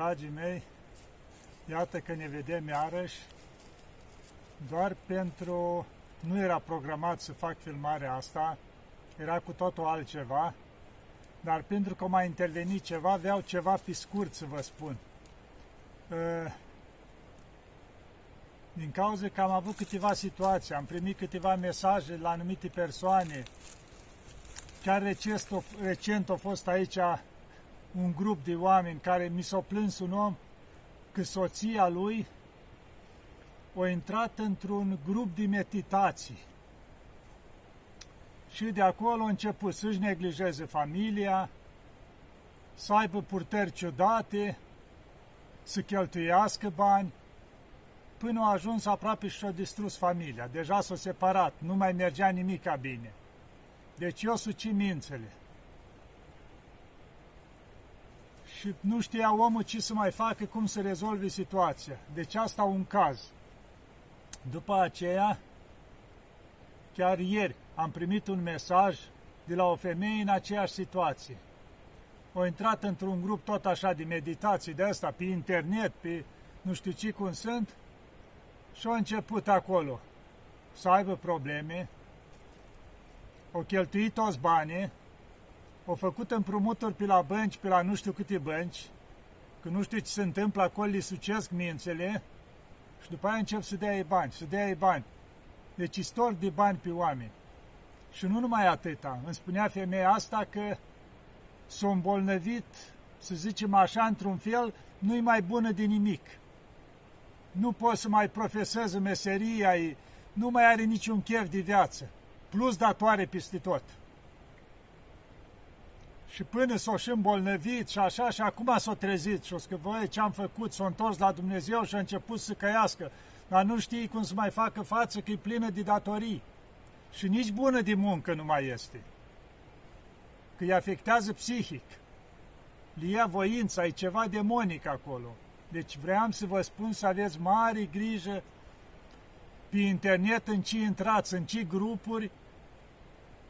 Dragii mei, iată că ne vedem iarăși, doar pentru... Nu era programat să fac filmarea asta, era cu totul altceva, dar pentru că m-a intervenit ceva, vreau ceva pe scurt să vă spun. Uh, din cauza că am avut câteva situații, am primit câteva mesaje la anumite persoane, chiar recent, recent a fost aici un grup de oameni care mi s-au plâns un om că soția lui a intrat într-un grup de meditații. Și de acolo a început să-și neglijeze familia, să aibă purtări ciudate, să cheltuiască bani, până a ajuns aproape și a distrus familia. Deja s-a separat, nu mai mergea nimic ca bine. Deci eu suci mințele. Și nu știa omul ce să mai facă, cum să rezolve situația. Deci asta un caz. După aceea, chiar ieri, am primit un mesaj de la o femeie în aceeași situație. O intrat într-un grup tot așa de meditații de asta, pe internet, pe nu știu ce cum sunt, și a început acolo să aibă probleme, au cheltuit toți banii, au făcut împrumuturi pe la bănci, pe la nu știu câte bănci, că nu știu ce se întâmplă, acolo li sucesc mințele și după aia încep să dea ei bani, să dea ei bani. Deci istor de bani pe oameni. Și nu numai atâta, îmi spunea femeia asta că s-a îmbolnăvit, să zicem așa, într-un fel, nu-i mai bună de nimic. Nu poți să mai profeseze meseria, nu mai are niciun chef de viață, plus datoare peste tot. Și până s-o și îmbolnăvit și așa, și acum s-o trezit și o că voi ce am făcut, s-o întors la Dumnezeu și a început să căiască, dar nu știi cum să mai facă față că e plină de datorii. Și nici bună de muncă nu mai este. Că îi afectează psihic. Le ia voința, e ceva demonic acolo. Deci vreau să vă spun să aveți mare grijă pe internet în ce intrați, în ce grupuri,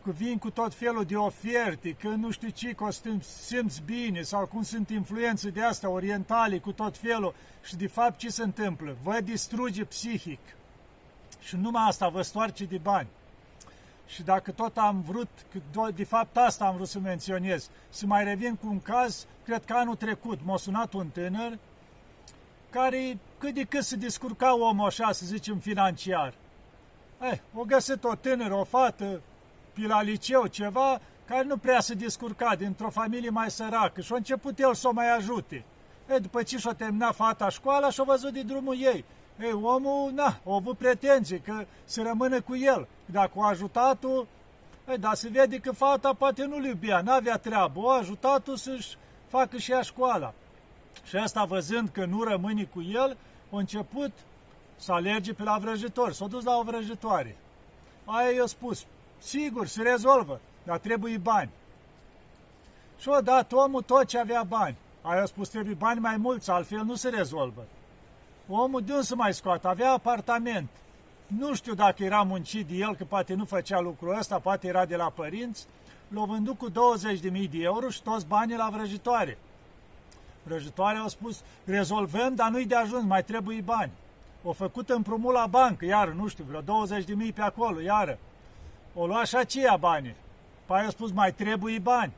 că vin cu tot felul de oferte, că nu știu ce costum simți bine sau cum sunt influențe de asta orientale cu tot felul și de fapt ce se întâmplă? Vă distruge psihic și numai asta vă stoarce de bani. Și dacă tot am vrut, de fapt asta am vrut să menționez, să mai revin cu un caz, cred că anul trecut m-a sunat un tânăr care cât de cât se descurca omul așa, să zicem, financiar. Eh, o găsit o tânără, o fată, pe la liceu ceva, care nu prea se descurca dintr-o familie mai săracă și a început el să o mai ajute. E, după ce și-a terminat fata școala și-a văzut de drumul ei. Ei, omul, na, a avut pretenții că să rămână cu el. Dacă o ajutat-o, ei, dar se vede că fata poate nu-l iubea, n-avea treabă. O ajutat-o să-și facă și ea școala. Și asta văzând că nu rămâne cu el, a început să alerge pe la vrăjitor, s-a dus la o vrăjitoare. Aia i-a spus, sigur, se rezolvă, dar trebuie bani. Și a dat omul tot ce avea bani. Aia a spus, trebuie bani mai mulți, altfel nu se rezolvă. Omul de unde să mai scoată? Avea apartament. Nu știu dacă era muncit de el, că poate nu făcea lucrul ăsta, poate era de la părinți. L-a vândut cu 20.000 de euro și toți banii la vrăjitoare. Vrăjitoarea a spus, rezolvăm, dar nu-i de ajuns, mai trebuie bani. O făcut împrumut la bancă, iară, nu știu, vreo 20 de mii pe acolo, iară. O lua și aceea bani. Păi a spus, mai trebuie bani.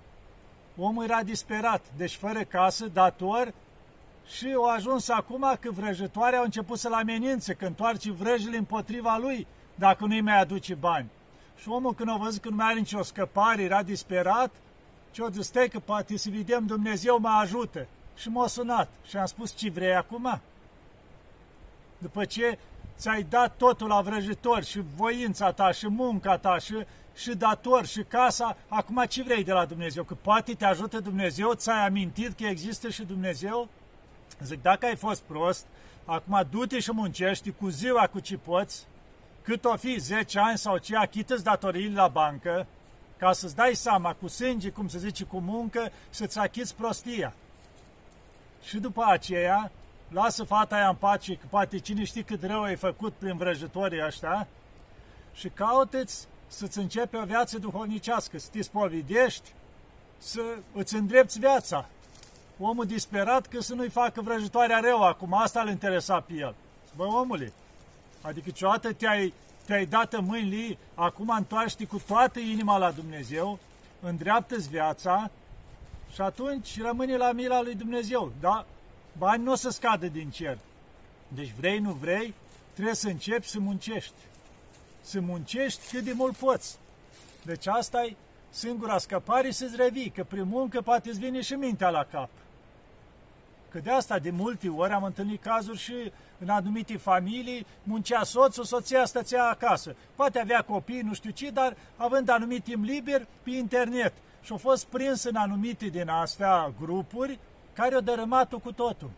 Omul era disperat, deci fără casă, dator, și au ajuns acum că vrăjitoarea au început să-l amenințe, că întoarce vrăjile împotriva lui, dacă nu-i mai aduce bani. Și omul când a văzut că nu mai are nicio scăpare, era disperat, ce-o zis, că poate să vedem Dumnezeu mă ajută. Și m-a sunat și am spus, ce vrei acum? După ce ți-ai dat totul la vrăjitor și voința ta și munca ta și, și dator și casa, acum ce vrei de la Dumnezeu? Că poate te ajută Dumnezeu? Ți-ai amintit că există și Dumnezeu? Zic, dacă ai fost prost, acum du-te și muncești cu ziua cu ce poți, cât o fi 10 ani sau ce, achită-ți datoriile la bancă, ca să-ți dai seama cu sânge, cum se zice, cu muncă, să-ți achiți prostia. Și după aceea, lasă fata aia în pace, că poate cine știe cât rău ai făcut prin vrăjitorii ăștia, și caută-ți să-ți începe o viață duhovnicească, să te spovedești, să îți îndrepți viața. omul disperat că să nu-i facă vrăjitoarea rău acum, asta îl interesa pe el. Bă, omule, adică ceodată te-ai, te-ai dat în mâinile, acum întoarci cu toată inima la Dumnezeu, îndreaptă-ți viața și atunci rămâne la mila lui Dumnezeu. Da? Bani nu o să scadă din cer. Deci vrei, nu vrei, trebuie să începi să muncești. Să muncești cât de mult poți. Deci asta e singura scăpare să-ți revii, că prin muncă poate îți vine și mintea la cap. Că de asta de multe ori am întâlnit cazuri și în anumite familii, muncea soțul, soția stățea acasă. Poate avea copii, nu știu ce, dar având anumit timp liber pe internet. Și a fost prins în anumite din astea grupuri care au dărâmat-o cu totul.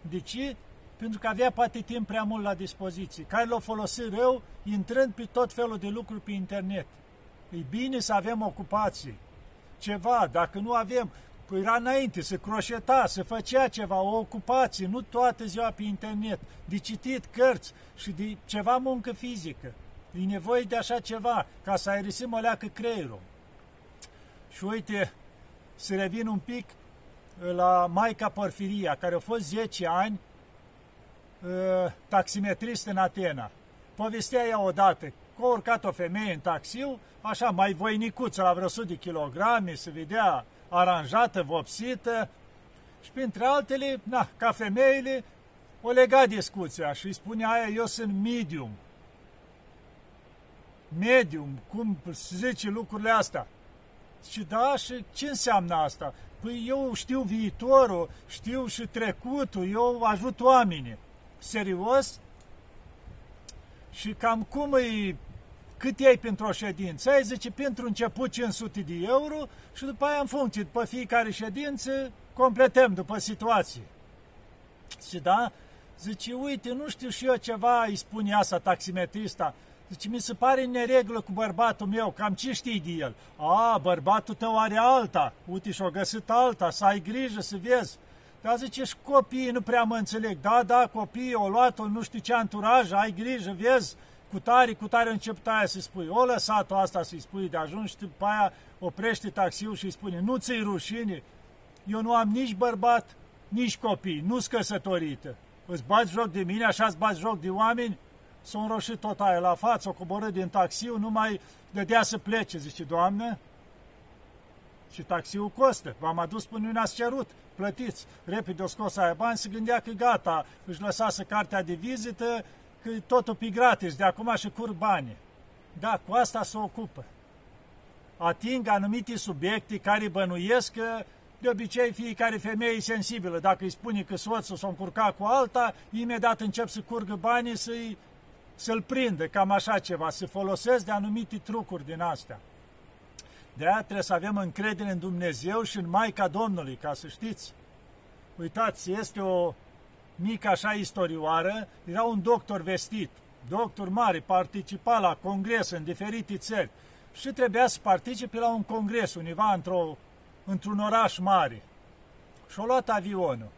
De ce? Pentru că avea poate timp prea mult la dispoziție, care l-au folosit rău, intrând pe tot felul de lucruri pe internet. E bine să avem ocupații. Ceva, dacă nu avem, Păi era înainte, să croșeta, să făcea ceva, o ocupație, nu toată ziua pe internet, de citit cărți și de ceva muncă fizică. E nevoie de așa ceva, ca să aerisim o leacă creierul. Și uite, să revin un pic la Maica Porfiria, care a fost 10 ani uh, taximetrist în Atena. Povestea ea odată că a urcat o femeie în taxiu, așa mai voinicuță, la vreo 100 de kilograme, se vedea aranjată, vopsită și printre altele, na, ca femeile, o lega discuția și îi spunea aia, eu sunt medium. Medium, cum zice lucrurile astea? Și da, și ce înseamnă asta? Păi eu știu viitorul, știu și trecutul, eu ajut oamenii. Serios? Și cam cum îi cât iei pentru o ședință? Ai zice, pentru început 500 de euro și după aia în funcție, după fiecare ședință, completăm după situație. Și da, zice, uite, nu știu și eu ceva, îi spune asta taximetrista, Zice, mi se pare în neregulă cu bărbatul meu, cam ce știi de el? A, bărbatul tău are alta, uite și-o găsit alta, să ai grijă, să vezi. Dar zice, și copiii nu prea mă înțeleg. Da, da, copiii au luat-o, nu știu ce anturaj, ai grijă, vezi, cu tare, cu tare început aia să spui, o lăsat-o asta să-i spui de ajuns și după aia oprește taxiul și îi spune, nu ți-i rușine, eu nu am nici bărbat, nici copii, nu-s căsătorită. Îți bați joc de mine, așa îți bați joc de oameni? S-a înroșit tot aia la față, o coborât din taxiu, nu mai dădea să plece, zice, Doamne, și taxiul costă. V-am adus până nu ați cerut, plătiți. Repede o scos aia bani, se gândea că gata, își lăsase cartea de vizită, că totul pe gratis, de acum și cur bani. Da, cu asta se ocupă. Ating anumite subiecte care bănuiesc că de obicei fiecare femeie e sensibilă. Dacă îi spune că soțul s-a încurcat cu alta, imediat încep să curgă banii să-i, să-l prindă, cam așa ceva, să folosesc de anumite trucuri din astea. De aia trebuie să avem încredere în Dumnezeu și în Maica Domnului, ca să știți. Uitați, este o mică așa istorioară, era un doctor vestit, doctor mare, participa la congres în diferite țări și trebuia să participe la un congres undeva într-o, într-un oraș mare. Și-a luat avionul.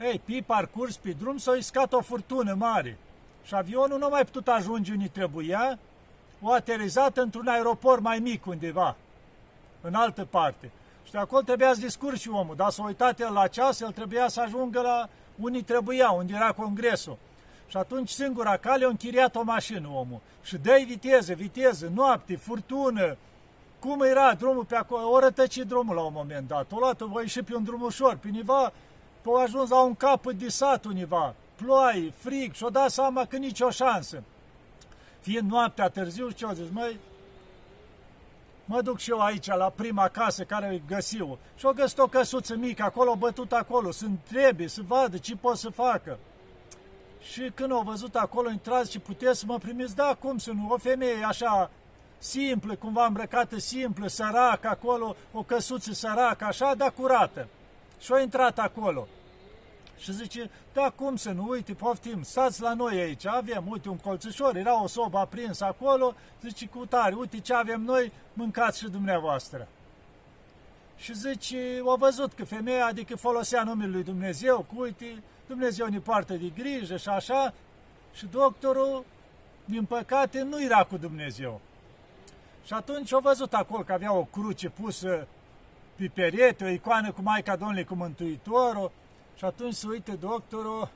Ei, pe parcurs, pe drum, s-a iscat o furtună mare și avionul nu mai putut ajunge unde trebuia, o aterizat într-un aeroport mai mic undeva, în altă parte. Și de acolo trebuia să discursi omul, dar s-a uitat el la ceas, el trebuia să ajungă la unii trebuia, unde era congresul. Și atunci singura cale a închiriat o mașină omul. Și dă viteză, viteză, noapte, furtună. Cum era drumul pe acolo? O rătăci drumul la un moment dat. O luat, o ieși pe un drum ușor. Pe univa, pe ajuns la un capăt de sat univa. Ploaie, frig și-o dat seama că nicio șansă. Fiind noaptea târziu, ce-o zis, măi, mă duc și eu aici la prima casă care îi găsiu. Și o găsit o căsuță mică acolo, bătut acolo, sunt trebuie să vadă ce pot să facă. Și când au văzut acolo, intrați și puteți să mă primiți, da, cum să nu, o femeie așa simplă, cumva îmbrăcată simplă, săracă acolo, o căsuță săracă, așa, dar curată. Și au intrat acolo. Și zice, da, cum să nu, uite, poftim, stați la noi aici, avem, uite, un colțișor, era o sobă aprinsă acolo, zice, cu tare, uite ce avem noi, mâncați și dumneavoastră. Și zice, au văzut că femeia, adică folosea numele lui Dumnezeu, cu uite, Dumnezeu ne poartă de grijă și așa, și doctorul, din păcate, nu era cu Dumnezeu. Și atunci au văzut acolo că avea o cruce pusă pe perete, o icoană cu Maica Domnului cu Mântuitorul și atunci se uită doctorul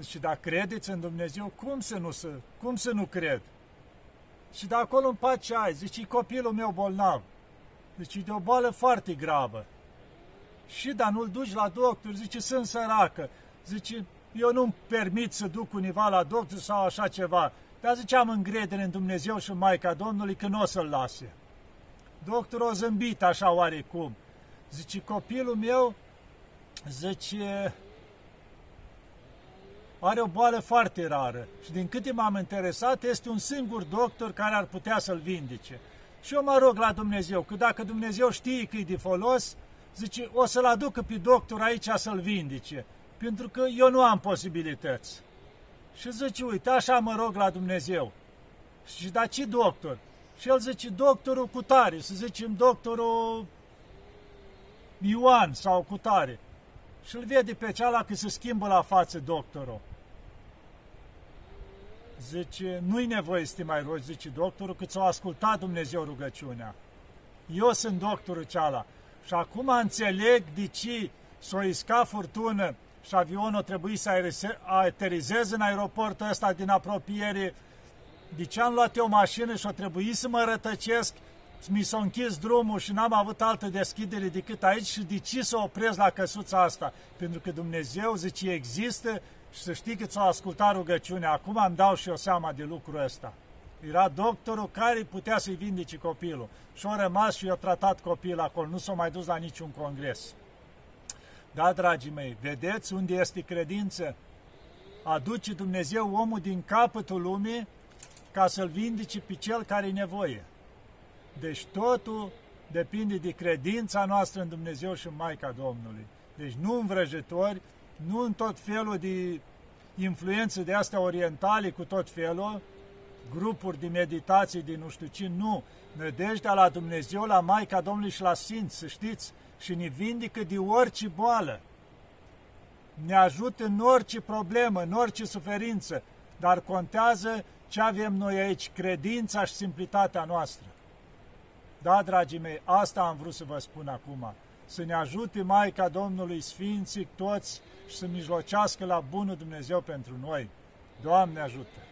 Zice, dacă credeți în Dumnezeu, cum să nu, să, cum să nu cred? Și de acolo în pace ai, zice, copilul meu bolnav. Zice, de o boală foarte gravă. Și dar nu-l duci la doctor, zice, sunt săracă. Zice, eu nu-mi permit să duc univa la doctor sau așa ceva. Dar zice, am încredere în Dumnezeu și în Maica Domnului că nu o să-l lase. Doctorul a zâmbit așa oarecum. Zice, copilul meu, zice, are o boală foarte rară și din câte m-am interesat, este un singur doctor care ar putea să-l vindece. Și eu mă rog la Dumnezeu, că dacă Dumnezeu știe că e de folos, zice, o să-l aducă pe doctor aici să-l vindece, pentru că eu nu am posibilități. Și zice, uite, așa mă rog la Dumnezeu. Și da, ce doctor? Și el zice, doctorul cu tare, să zicem doctorul Ioan sau cu tare. Și îl vede pe cealaltă că se schimbă la față doctorul. Zice, nu-i nevoie să te mai rogi, zice doctorul, că ți-a ascultat Dumnezeu rugăciunea. Eu sunt doctorul ceala. Și acum înțeleg de ce s-o isca furtună și avionul trebuie să aterizeze în aeroportul ăsta din apropiere. De ce am luat eu mașină și o trebuie să mă rătăcesc mi s-a închis drumul și n-am avut altă deschidere decât aici și de ce să opresc la căsuța asta? Pentru că Dumnezeu zice există și să știi că ți-a ascultat rugăciunea. Acum îmi dau și eu seama de lucrul ăsta. Era doctorul care putea să-i vindece copilul. Și a rămas și i-a tratat copilul acolo. Nu s-a mai dus la niciun congres. Da, dragii mei, vedeți unde este credință? Aduce Dumnezeu omul din capătul lumii ca să-l vindece pe cel care e nevoie. Deci totul depinde de credința noastră în Dumnezeu și în Maica Domnului. Deci nu în vrăjitori, nu în tot felul de influențe de astea orientale cu tot felul, grupuri de meditații de nu știu ce, nu. Nădejdea la Dumnezeu, la Maica Domnului și la Sfinți, să știți, și ne vindică de orice boală. Ne ajută în orice problemă, în orice suferință, dar contează ce avem noi aici, credința și simplitatea noastră. Da, dragii mei, asta am vrut să vă spun acum. Să ne ajute Maica Domnului Sfinții toți și să mijlocească la bunul Dumnezeu pentru noi. Doamne ajută!